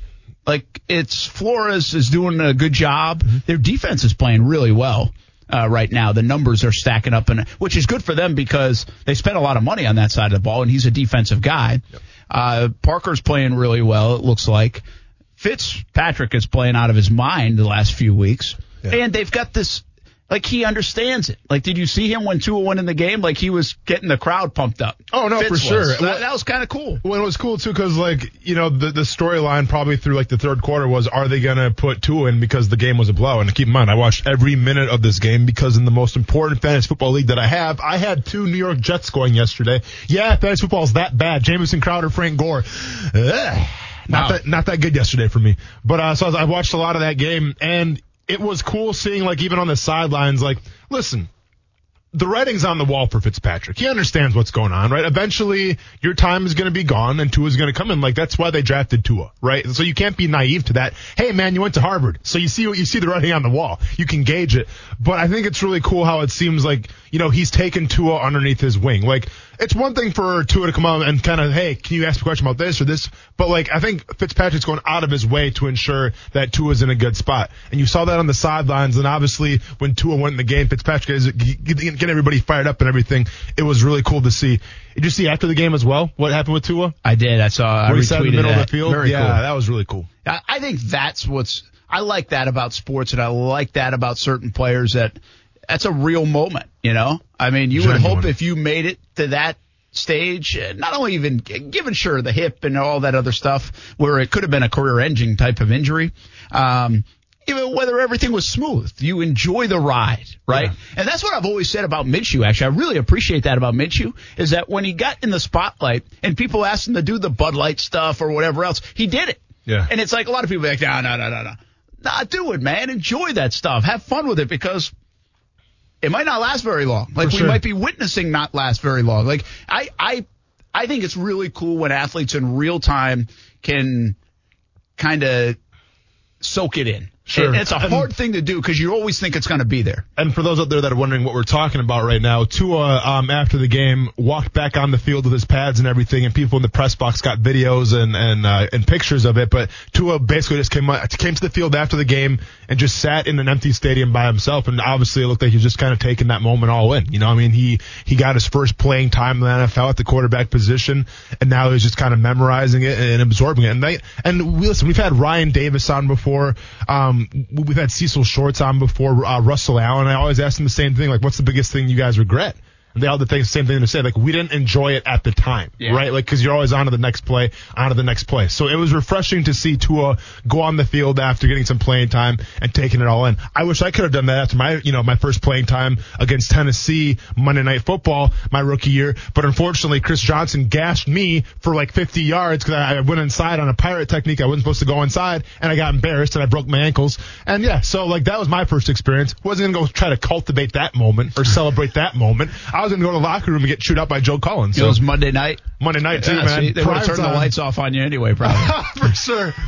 [SPEAKER 5] Like it's Flores is doing a good job. Their defense is playing really well uh, right now. The numbers are stacking up, and which is good for them because they spent a lot of money on that side of the ball, and he's a defensive guy. Uh, Parker's playing really well. It looks like Fitzpatrick is playing out of his mind the last few weeks, and they've got this. Like he understands it. Like, did you see him when Tua won in the game? Like he was getting the crowd pumped up.
[SPEAKER 4] Oh, no,
[SPEAKER 5] Fitz
[SPEAKER 4] for
[SPEAKER 5] was.
[SPEAKER 4] sure.
[SPEAKER 5] That, that was kind of cool.
[SPEAKER 4] Well, it was cool too because like you know the the storyline probably through like the third quarter was are they gonna put Tua in because the game was a blow and keep in mind I watched every minute of this game because in the most important fantasy football league that I have I had two New York Jets going yesterday. Yeah, fantasy football is that bad. Jamison Crowder, Frank Gore. Ugh. Not
[SPEAKER 5] Wow.
[SPEAKER 4] that not that good yesterday for me. But uh, so I watched a lot of that game and it was cool seeing like even on the sidelines like listen the writing's on the wall for Fitzpatrick. He understands what's going on, right? Eventually, your time is going to be gone and Tua's going to come in. Like, that's why they drafted Tua, right? So you can't be naive to that. Hey, man, you went to Harvard. So you see what you see the writing on the wall. You can gauge it. But I think it's really cool how it seems like, you know, he's taken Tua underneath his wing. Like, it's one thing for Tua to come out and kind of, hey, can you ask a question about this or this? But like, I think Fitzpatrick's going out of his way to ensure that Tua's in a good spot. And you saw that on the sidelines. And obviously, when Tua went in the game, Fitzpatrick is getting everybody fired up and everything. It was really cool to see. Did you see after the game as well what happened with Tua?
[SPEAKER 5] I did. I saw. I
[SPEAKER 4] he in the middle
[SPEAKER 5] that.
[SPEAKER 4] of the field.
[SPEAKER 5] Very
[SPEAKER 4] yeah,
[SPEAKER 5] cool.
[SPEAKER 4] that was really cool.
[SPEAKER 5] I I think that's what's I like that about sports, and I like that about certain players. That that's a real moment, you know. I mean, you would hope if you made it to that stage, uh, not only even given sure the hip and all that other stuff, where it could have been a career-ending type of injury. Um, even whether everything was smooth, you enjoy the ride, right? And that's what I've always said about Minshew. Actually, I really appreciate that about Minshew is that when he got in the spotlight and people asked him to do the Bud Light stuff or whatever else, he did it.
[SPEAKER 4] Yeah.
[SPEAKER 5] And it's like a lot of people are like, no, no, no, no, no. Nah, do it, man. Enjoy that stuff. Have fun with it because it might not last very long. Like
[SPEAKER 4] For
[SPEAKER 5] we might be witnessing not last very long. Like I, I, I think it's really cool when athletes in real time can kind of soak it in.
[SPEAKER 4] Sure.
[SPEAKER 5] And it's a
[SPEAKER 4] And-
[SPEAKER 5] hard thing to do because you always think it's going to be there.
[SPEAKER 4] And for those out there that are wondering what we're talking about right now, Tua, um, after the game, walked back on the field with his pads and everything, and people in the press box got videos and and uh, and pictures of it. But Tua basically just came came to the field after the game and just sat in an empty stadium by himself. And obviously, it looked like he was just kind of taking that moment all in. You know, I mean, he he got his first playing time in the NFL at the quarterback position, and now he's just kind of memorizing it and absorbing it. And they and we listen, we've had Ryan Davis on before. Um, we've had Cecil Shorts on before. Uh, Russell Allen. I always ask them the same thing, like, what's the biggest thing you guys regret? And they all the thing- same thing to say, like, we didn't enjoy it at the time,
[SPEAKER 5] Yeah.
[SPEAKER 4] right? Like, cause you're always on to the next play, on to the next play. So it was refreshing to see Tua go on the field after getting some playing time and taking it all in. I wish I could have done that after my, you know, my first playing time against Tennessee Monday Night Football my rookie year. But unfortunately, Chris Johnson gashed me for like 50 yards because I I went inside on a pirate technique. I wasn't supposed to go inside and I got embarrassed and I broke my ankles. And yeah, so like that was my first experience. Wasn't going to go try to cultivate that moment or celebrate that moment. I was going to go to the locker room and get chewed out by Joe Cullen.
[SPEAKER 5] It was Monday night.
[SPEAKER 4] Monday night too,
[SPEAKER 5] Yeah,
[SPEAKER 4] man.
[SPEAKER 5] see, they would have turned the lights off on you anyway, probably. (laughs)
[SPEAKER 4] for sure. (laughs)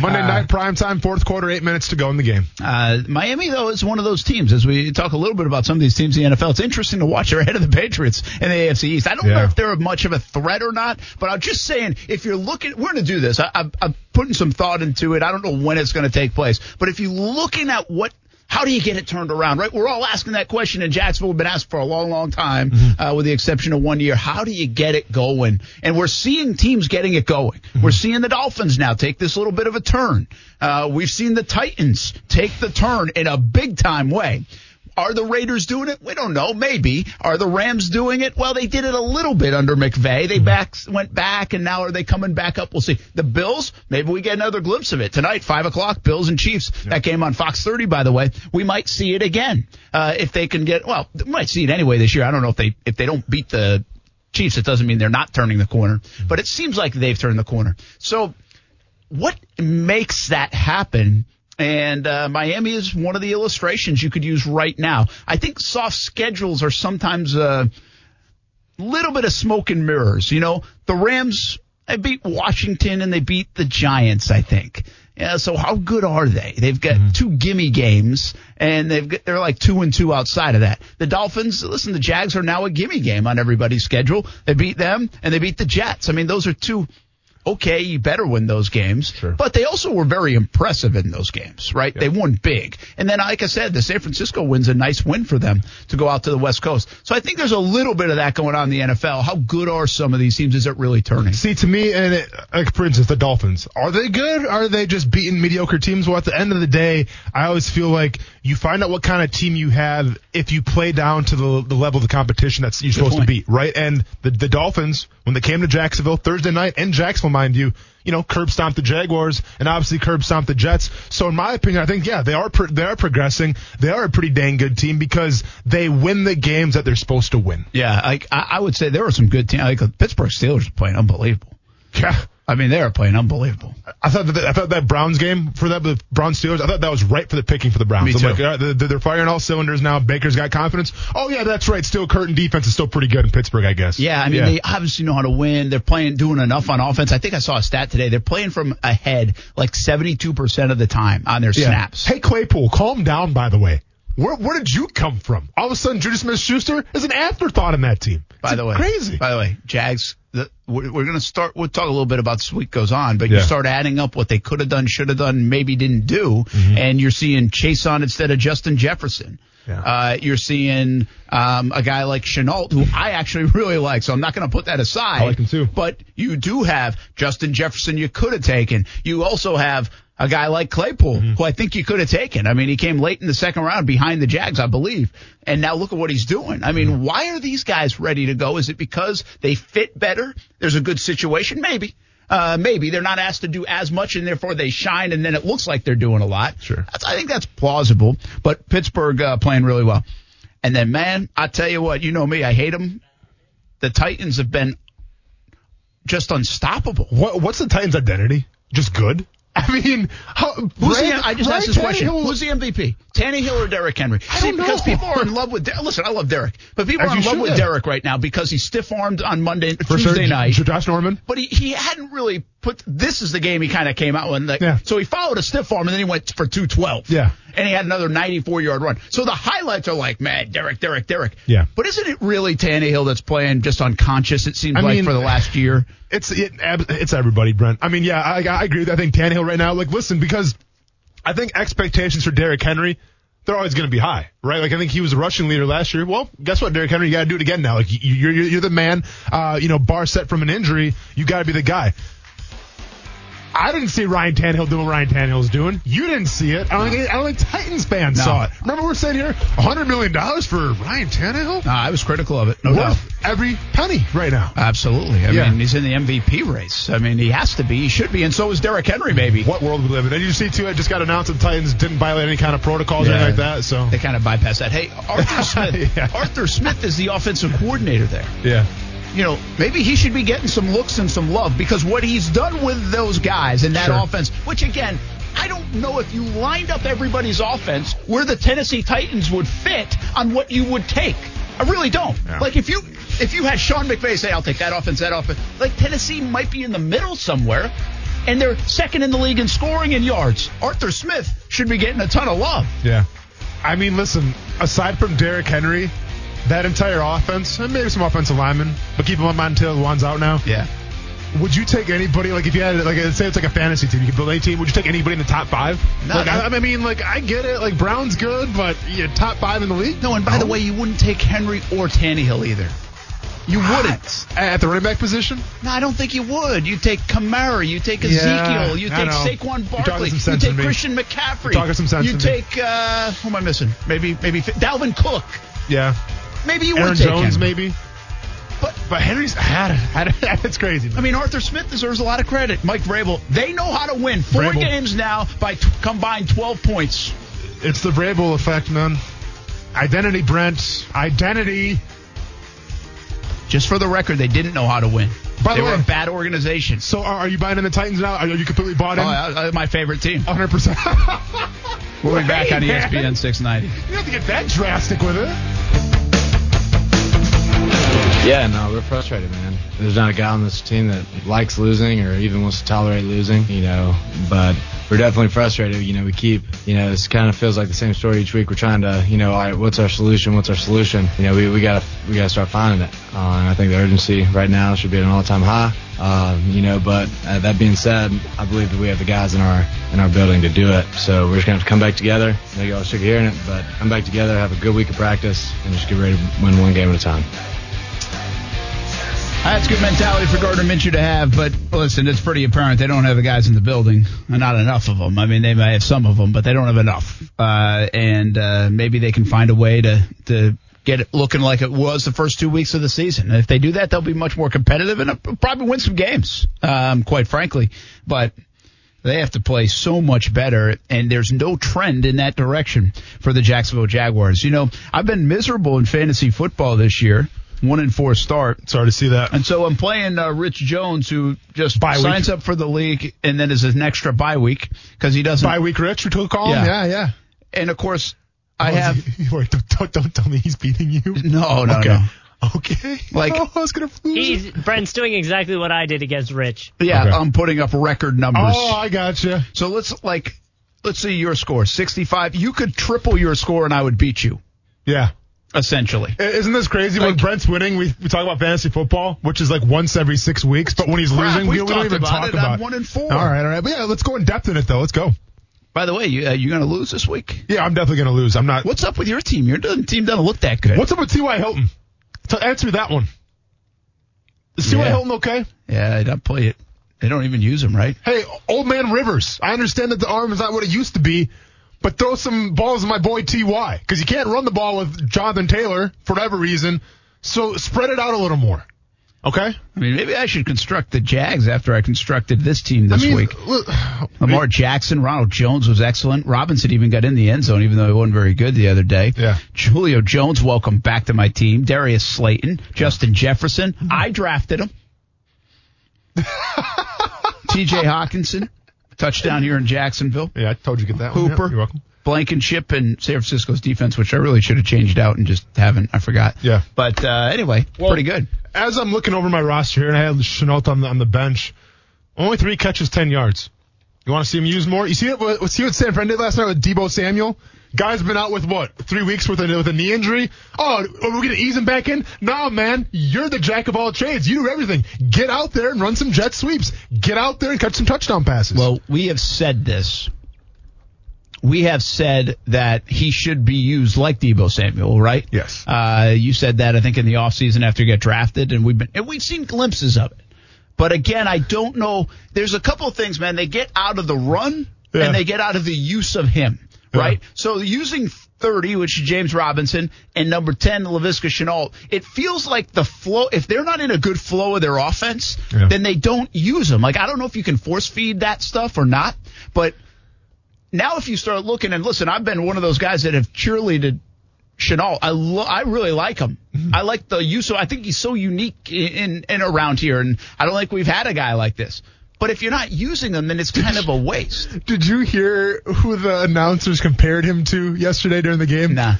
[SPEAKER 4] Monday night prime time, fourth quarter, eight minutes to go in the game.
[SPEAKER 5] Uh, Miami, though, is one of those teams. As we talk a little bit about some of these teams in the NFL, it's interesting to watch. They're ahead of the Patriots in the AFC East. I don't know if they're much of a threat or not, but I'm just saying, if you're looking, we're going to do this. I, I'm putting some thought into it. I don't know when it's going to take place, but if you're looking at what how do you get it turned around, right? We're all asking that question in Jacksonville. We've been asked for a long, long time, uh, with the exception of one year. How do you get it going? And we're seeing teams getting it going. We're seeing the Dolphins now take this little bit of a turn. Uh, we've seen the Titans take the turn in a big time way. Are the Raiders doing it? We don't know. Maybe. Are the Rams doing it? Well, they did it a little bit under McVay. They back went back, and now are they coming back up? We'll see. The Bills. Maybe we get another glimpse of it tonight, five o'clock. Bills and Chiefs. That game on Fox 30, by the way. We might see it again uh, if they can get. Well, we might see it anyway this year. I don't know if they if they don't beat the Chiefs, it doesn't mean they're not turning the corner. But it seems like they've turned the corner. So what makes that happen? And uh, Miami is one of the illustrations you could use right now. I think soft schedules are sometimes a little bit of smoke and mirrors. You know, the Rams they beat Washington and they beat the Giants. I think. Yeah, so how good are they? They've got two gimme games, and they've got, they're like two and two outside of that. The Dolphins, listen, the Jags are now a gimme game on everybody's schedule. They beat them, and they beat the Jets. I mean, those are two okay, you better win those games.
[SPEAKER 4] Sure.
[SPEAKER 5] But they also were very impressive in those games, right? They won big. And then, like I said, the San Francisco win's a nice win for them to go out to the West Coast. So I think there's a little bit of that going on in the NFL. How good are some of these teams? Is it really turning?
[SPEAKER 4] See, to me, and it, like for instance, the Dolphins, are they good? Are they just beating mediocre teams? Well, at the end of the day, I always feel like you find out what kind of team you have if you play down to the, the level of the competition that's you're supposed
[SPEAKER 5] point.
[SPEAKER 4] to beat, right? And the, the Dolphins, when they came to Jacksonville Thursday night, in Jacksonville, mind you, you know, curb stomped the Jaguars and obviously curb stomped the Jets. So in my opinion, I think, yeah, they are, pro- they are progressing. They are a pretty dang good team because they win the games that they're supposed to win.
[SPEAKER 5] Yeah, like I, I would say there were some good teams. Like the Pittsburgh Steelers are playing unbelievable.
[SPEAKER 4] Yeah.
[SPEAKER 5] I mean, they are playing unbelievable.
[SPEAKER 4] I thought that I thought that Browns game for that the Browns Steelers. I thought that was right for the picking for the Browns.
[SPEAKER 5] Me
[SPEAKER 4] I'm
[SPEAKER 5] too.
[SPEAKER 4] like, all right, they're, firing all cylinders now. Baker's got confidence. Oh yeah, that's right. Still, Curtin defense is still pretty good in Pittsburgh, I guess.
[SPEAKER 5] Yeah, I mean, they obviously know how to win. They're playing, doing enough on offense. I think I saw a stat today. They're playing from ahead like 72% of the time on their
[SPEAKER 4] Yeah.
[SPEAKER 5] snaps.
[SPEAKER 4] Hey Claypool, calm down. By the way, where where did you come from? All of a sudden, Judas Smith-Schuster is an afterthought in that team.
[SPEAKER 5] By the way,
[SPEAKER 4] crazy.
[SPEAKER 5] By the way, Jags. The, we're, we're going to start. We'll talk a little bit about this week goes on, but you start adding up what they could have done, should have done, maybe didn't do,
[SPEAKER 4] Mm-hmm.
[SPEAKER 5] and you're seeing Chaisson instead of Justin Jefferson.
[SPEAKER 4] Yeah.
[SPEAKER 5] Uh, you're seeing um, a guy like Shenault, who I actually (laughs) really like, so I'm not going to put that aside.
[SPEAKER 4] I like him too.
[SPEAKER 5] But you do have Justin Jefferson. You could have taken. You also have a guy like Claypool,
[SPEAKER 4] Mm-hmm.
[SPEAKER 5] who I think you could have taken. I mean, he came late in the second round behind the Jags, I believe. And now look at what he's doing. I
[SPEAKER 4] Mm-hmm.
[SPEAKER 5] mean, why are these guys ready to go? Is it because they fit better? There's a good situation? Maybe. Uh, maybe they're not asked to do as much and therefore they shine and then it looks like they're doing a lot.
[SPEAKER 4] Sure.
[SPEAKER 5] That's, I think that's plausible, but Pittsburgh, uh, playing really well. And then, man, I tell you what, you know me, I hate them. The Titans have been just unstoppable.
[SPEAKER 4] What what's the Titans' identity? Just good. (laughs) I mean, how,
[SPEAKER 5] Who's
[SPEAKER 4] Ryan-
[SPEAKER 5] the, I just
[SPEAKER 4] Ryan
[SPEAKER 5] asked this question. Who's the MVP? Tannehill or Derrick Henry? See, because people are in love with. Der- Listen, I love Derrick, but people
[SPEAKER 4] As
[SPEAKER 5] are in love with. Derrick right now because he's stiff armed on Monday,
[SPEAKER 4] for
[SPEAKER 5] Tuesday
[SPEAKER 4] sure,
[SPEAKER 5] night.
[SPEAKER 4] Josh Norman.
[SPEAKER 5] But he, he hadn't really put. This is the game he kind of came out with. Like,
[SPEAKER 4] Yeah.
[SPEAKER 5] So he followed a stiff arm and then he went for 212.
[SPEAKER 4] Yeah.
[SPEAKER 5] And he had another 94 yard run. So the highlights are like, man, Derrick, Derrick, Derrick.
[SPEAKER 4] Yeah.
[SPEAKER 5] But isn't it really Tannehill that's playing just unconscious? It seems
[SPEAKER 4] I
[SPEAKER 5] like
[SPEAKER 4] mean-
[SPEAKER 5] for the last year.
[SPEAKER 4] It's it, it's everybody, Brent. I mean, yeah, I, I agree with. I think Tannehill right now. Like, listen, because I think expectations for Derrick Henry, they're always going to be high, right? Like, I think he was a rushing leader last year. Well, guess what, Derrick Henry, you got to do it again now. Like, you- you're you're, you're the man. Uh, you know, bar set from an injury, you got to be the guy. I didn't see Ryan Tannehill doing what Ryan Tannehill's doing. You didn't see it. I don't, think, I don't think Titans fans
[SPEAKER 5] No.
[SPEAKER 4] saw it. Remember, we're saying here, $100 million for Ryan Tannehill?
[SPEAKER 5] Uh, I was critical of it. No doubt.
[SPEAKER 4] Worth every penny right now.
[SPEAKER 5] Absolutely. I
[SPEAKER 4] Yeah.
[SPEAKER 5] mean, he's in the MVP race. I mean, he has to be. He should be, and so is Derrick Henry, maybe.
[SPEAKER 4] what world we live in. And you see too, it just got announced that the Titans didn't violate any kind of protocols or anything like that. So
[SPEAKER 5] They kind of bypass that. Hey, Arthur (laughs) Smith.
[SPEAKER 4] Yeah.
[SPEAKER 5] Arthur Smith is the offensive coordinator there.
[SPEAKER 4] yeah,
[SPEAKER 5] You know, maybe he should be getting some looks and some love because what he's done with those guys and that
[SPEAKER 4] Sure.
[SPEAKER 5] offense, which again, I don't know if you lined up everybody's offense where the Tennessee Titans would fit on what you would take. I really don't.
[SPEAKER 4] Yeah.
[SPEAKER 5] Like if you if you had Sean McVay say, "I'll take that offense, that offense," like Tennessee might be in the middle somewhere. and they're second in the league in scoring and yards. Arthur Smith should be getting a ton of love.
[SPEAKER 4] Yeah. I mean, listen, aside from Derrick Henry, that entire offense, and maybe some offensive linemen, but keep them in mind Taylor Lewan's out now.
[SPEAKER 5] Yeah.
[SPEAKER 4] Would you take anybody, like if you had, like, say it's like a fantasy team, you could build any team, would you take anybody in the top five?
[SPEAKER 5] No,
[SPEAKER 4] like. I, I mean, like, I get it, like, Brown's good, but yeah, top five in the league?
[SPEAKER 5] No, and by the way, you wouldn't take Henry or Tannehill either. You wouldn't.
[SPEAKER 4] At the running back position?
[SPEAKER 5] No, I don't think you would. You take Kamara, you take
[SPEAKER 4] Yeah,
[SPEAKER 5] Ezekiel, you take
[SPEAKER 4] know.
[SPEAKER 5] Saquon Barkley, you take. Christian McCaffrey,
[SPEAKER 4] You're some sense to me.
[SPEAKER 5] take uh, who am I missing? Maybe maybe Dalvin Cook.
[SPEAKER 4] Yeah.
[SPEAKER 5] Maybe you
[SPEAKER 4] Aaron
[SPEAKER 5] would take
[SPEAKER 4] Jones,
[SPEAKER 5] Henry.
[SPEAKER 4] maybe?
[SPEAKER 5] But
[SPEAKER 4] But Henry's had it. Had it. (laughs) It's crazy.
[SPEAKER 5] I mean, Arthur Smith deserves a lot of credit. Mike Vrabel, they know how to win. Four
[SPEAKER 4] Vrabel.
[SPEAKER 5] games now by t- combined 12 points.
[SPEAKER 4] It's the Vrabel effect, man. Identity, Brent. Identity.
[SPEAKER 5] Just for the record, they didn't know how to win.
[SPEAKER 4] By
[SPEAKER 5] they
[SPEAKER 4] the
[SPEAKER 5] were a bad organization.
[SPEAKER 4] So are, you buying in the Titans now? Are you completely bought
[SPEAKER 5] Oh,
[SPEAKER 4] in?
[SPEAKER 5] uh, my favorite team.
[SPEAKER 4] 100%. (laughs)
[SPEAKER 5] We'll be back
[SPEAKER 4] Hey,
[SPEAKER 5] on E
[SPEAKER 4] man.
[SPEAKER 5] ESPN 690.
[SPEAKER 4] You have to get that drastic with it.
[SPEAKER 8] Yeah, no, we're frustrated, man. There's not a guy on this team that likes losing or even wants to tolerate losing, you know, but we're definitely frustrated. You know, we keep, you know, this kind of feels like the same story each week. We're trying to, you know, all right, what's our solution? What's our solution? You know, we, we gotta, we gotta start finding it. Uh, and I think the urgency right now should be at an all-time high. Um, you know, but uh, that being said, I believe that we have the guys in our in our building to do it. So we're just gonna have to come back together. I know y'all sick of hearing it, but come back together, have a good week of practice, and just get ready to win one game at a time.
[SPEAKER 5] That's good mentality for Gardner Minshew to have, but listen, it's pretty apparent they don't have the guys in the building, not enough of them. I mean, they may have some of them, but they don't have enough. Uh, and uh, maybe they can find a way to to get it looking like it was the first two weeks of the season. And if they do that, they'll be much more competitive and uh, probably win some games, um, quite frankly. But they have to play so much better, and there's no trend in that direction for the Jacksonville Jaguars. You know, I've been miserable in fantasy football this year. One and four start.
[SPEAKER 4] Sorry to see that.
[SPEAKER 5] And so I'm playing uh, Rich Jones, who just
[SPEAKER 4] Bye week.
[SPEAKER 5] signs up for the league and then is an extra bye week because he doesn't.
[SPEAKER 4] Bye week Rich, we took a call?
[SPEAKER 5] Yeah.
[SPEAKER 4] Yeah, yeah.
[SPEAKER 5] And of course, I
[SPEAKER 4] Oh,
[SPEAKER 5] have
[SPEAKER 4] is he- (laughs) Wait, don't, don't, don't tell me he's beating you.
[SPEAKER 5] no, no,
[SPEAKER 4] okay.
[SPEAKER 5] no.
[SPEAKER 4] Okay.
[SPEAKER 5] Like-
[SPEAKER 4] oh, (laughs) I was gonna lose.
[SPEAKER 9] He's Brent's doing exactly what I did against Rich.
[SPEAKER 5] Yeah,
[SPEAKER 4] Okay.
[SPEAKER 5] I'm putting up record numbers.
[SPEAKER 4] Oh, I gotcha.
[SPEAKER 5] So let's like, let's see your score, 65. You could triple your score and I would beat you,
[SPEAKER 4] Yeah.
[SPEAKER 5] Essentially.
[SPEAKER 4] Isn't this crazy? when Brent's winning, we, we talk about fantasy football, which is like once every six weeks. But when he's
[SPEAKER 5] Crap,
[SPEAKER 4] losing, we, don't
[SPEAKER 5] talked
[SPEAKER 4] even
[SPEAKER 5] about
[SPEAKER 4] talk
[SPEAKER 5] it.
[SPEAKER 4] about
[SPEAKER 5] I'm one and four.
[SPEAKER 4] All right, all right. But yeah, let's go in depth in it though. Let's go.
[SPEAKER 5] By the way, you, uh, you're going to lose this week.
[SPEAKER 4] Yeah, I'm definitely gonna lose. I'm not.
[SPEAKER 5] What's up with your team? Your team doesn't look that good.
[SPEAKER 4] What's up with T.Y. Hilton? T- answer me that one. Is T.Y.
[SPEAKER 5] Yeah.
[SPEAKER 4] Hilton okay?
[SPEAKER 5] Yeah, I don't play it. They don't even use him, right?
[SPEAKER 4] Hey, old man Rivers. I understand that the arm is not what it used to be, but throw some balls at my boy Ty because you can't run the ball with Jonathan Taylor for whatever reason. So spread it out a little more. Okay.
[SPEAKER 5] I mean, maybe I should construct the Jags after I constructed this team this
[SPEAKER 4] I mean,
[SPEAKER 5] week. Lamar Jackson, Ronald Jones was excellent. Robinson even got in the end zone, even though he wasn't very good the other day.
[SPEAKER 4] Yeah.
[SPEAKER 5] Julio Jones, welcome back to my team. Darius Slayton, Justin Jefferson. I drafted him. (laughs) T.J. Hockenson, touchdown here in Jacksonville.
[SPEAKER 4] yeah, I told you to get that one.
[SPEAKER 5] Hooper.
[SPEAKER 4] Yeah, you're welcome.
[SPEAKER 5] Blankenship and San Francisco's defense, which I really should have changed out and just haven't. I forgot.
[SPEAKER 4] Yeah.
[SPEAKER 5] But uh, anyway,
[SPEAKER 4] Well,
[SPEAKER 5] pretty good.
[SPEAKER 4] As I'm looking over my roster here, and I had Shenault on the on the bench, only three catches, ten yards. You want to see him use more? You see? What, see what San Fran did last night with Deebo Samuel? Guy's been out with what? Three weeks with a with a knee injury. Oh, are we gonna ease him back in? No, man. You're the jack of all trades. You do everything. Get out there and run some jet sweeps. Get out there and catch some touchdown passes.
[SPEAKER 5] Well, we have said this. We have said that he should be used like Deebo Samuel, right?
[SPEAKER 4] Yes.
[SPEAKER 5] Uh, you said that I think in the offseason after he got drafted, and we've been and we've seen glimpses of it. But again, I don't know. There's a couple of things, man. They get out of the run
[SPEAKER 4] Yeah.
[SPEAKER 5] and they get out of the use of him,
[SPEAKER 4] Yeah.
[SPEAKER 5] right? So using 30, which is James Robinson, and number 10, Laviska Shenault, it feels like the flow, if they're not in a good flow of their offense,
[SPEAKER 4] Yeah.
[SPEAKER 5] then they don't use them. Like, I don't know if you can force feed that stuff or not, but now if you start looking and listen, I've been one of those guys that have cheerleaded Shenault. I lo- I really like him. Mm-hmm. I like the use of. I think he's so unique in, in around here, and I don't think we've had a guy like this. But if you're not using them, then it's kind of a waste. (laughs)
[SPEAKER 4] did you hear who the announcers compared him to yesterday during the game?
[SPEAKER 5] Nah.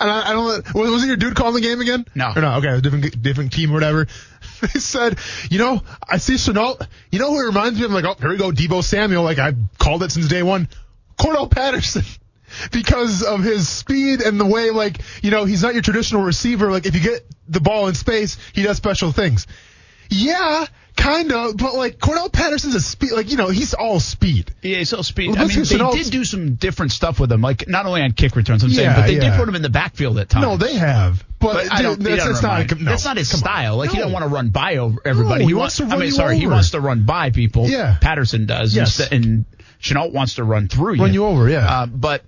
[SPEAKER 4] and I, I don't. Was it your dude calling the game again?
[SPEAKER 5] No.
[SPEAKER 4] Or no? Okay, different different team or whatever. (laughs) They said, you know, I see Shenault. You know who it reminds me of? I'm like, oh, here we go, Deebo Samuel. Like I called it since day one. Cordarrelle Patterson. (laughs) Because of his speed and the way, like, you know, he's not your traditional receiver. Like, if you get the ball in space, he does special things. Yeah, kind of, but like Cordarrelle Patterson's a speed, like you know, he's all speed.
[SPEAKER 5] Yeah, he's all speed.
[SPEAKER 4] Well,
[SPEAKER 5] I mean, they did do some different stuff with him, like not only on kick returns, I'm saying, but they did put him in the backfield at times.
[SPEAKER 4] No, they have, but,
[SPEAKER 5] But I don't,
[SPEAKER 4] that's,
[SPEAKER 5] doesn't
[SPEAKER 4] that's not. a- no,
[SPEAKER 5] that's not his style. Like he don't want to run by over everybody.
[SPEAKER 4] No,
[SPEAKER 5] he,
[SPEAKER 4] he wants to
[SPEAKER 5] I
[SPEAKER 4] run
[SPEAKER 5] mean, sorry, he wants to run by people.
[SPEAKER 4] Yeah.
[SPEAKER 5] Patterson does.
[SPEAKER 4] Yes.
[SPEAKER 5] and Shenault wants to run through you.
[SPEAKER 4] Run you over, yeah.
[SPEAKER 5] Uh, but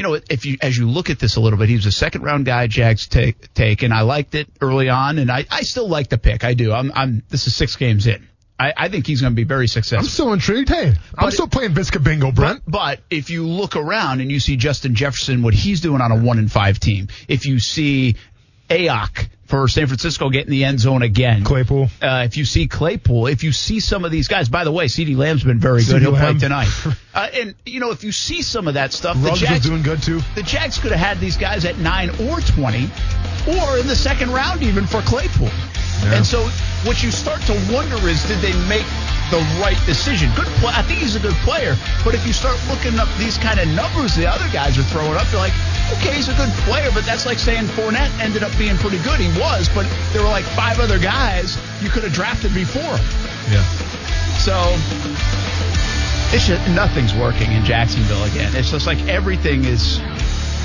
[SPEAKER 5] you know, if you as you look at this a little bit, he was a second round guy. Jags take take, and I liked it early on, and I, I still like the pick. I do. I'm I'm. This is six games in. I, I think he's going to be very successful.
[SPEAKER 4] I'm still intrigued. Hey, I'm
[SPEAKER 5] But-
[SPEAKER 4] still playing Visca Bingo, Brent.
[SPEAKER 5] But if you look around and you see Justin Jefferson, what he's doing on a one and five team, if you see Aiyuk for San Francisco getting the end zone again,
[SPEAKER 4] Claypool.
[SPEAKER 5] uh, if you see Claypool, if you see some of these guys, by the way, CeeDee Lamb's been very good. He'll play tonight. (laughs) Uh, and you know, if you see some of that stuff, the
[SPEAKER 4] Ruggs was
[SPEAKER 5] Jags,
[SPEAKER 4] doing good too.
[SPEAKER 5] the Jags could have had these guys at nine or twenty, or in the second round even for Claypool.
[SPEAKER 4] Yeah.
[SPEAKER 5] And so what you start to wonder is, did they make the right decision? Good play. I think he's a good player, but if you start looking up these kind of numbers the other guys are throwing up, you're like, okay, he's a good player, but that's like saying Fournette ended up being pretty good. He was, but there were like five other guys you could have drafted before him.
[SPEAKER 4] Yeah.
[SPEAKER 5] So it's just, nothing's working in Jacksonville again. It's just like everything is,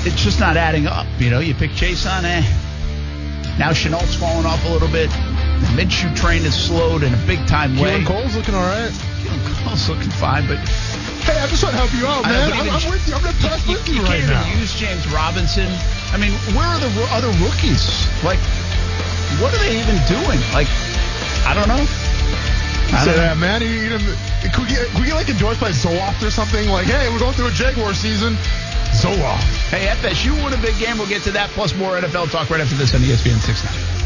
[SPEAKER 5] it's just not adding up. You know, you pick Chaisson, eh. Now Shenault's falling off a little bit. The Minshew train is slowed in a big time way.
[SPEAKER 4] Keelan Cole's looking all right.
[SPEAKER 5] Keelan Cole's looking fine, but
[SPEAKER 4] Hey, I'm just want to help you out,
[SPEAKER 5] I know,
[SPEAKER 4] man. I'm, I'm with you. I'm gonna press
[SPEAKER 5] you,
[SPEAKER 4] with
[SPEAKER 5] you
[SPEAKER 4] you, right
[SPEAKER 5] can't
[SPEAKER 4] now.
[SPEAKER 5] even use James Robinson. I mean, where are the ro- other rookies? Like, what are they even doing? Like, I don't know. I
[SPEAKER 4] Say that, man. You, you, know, could, we get, could we get like endorsed by Zoloft or something? Like, hey, we're going through a Jaguar season. Zoloft.
[SPEAKER 5] Hey, FSU won a big game. We'll get to that plus more NFL talk right after this on ESPN 690.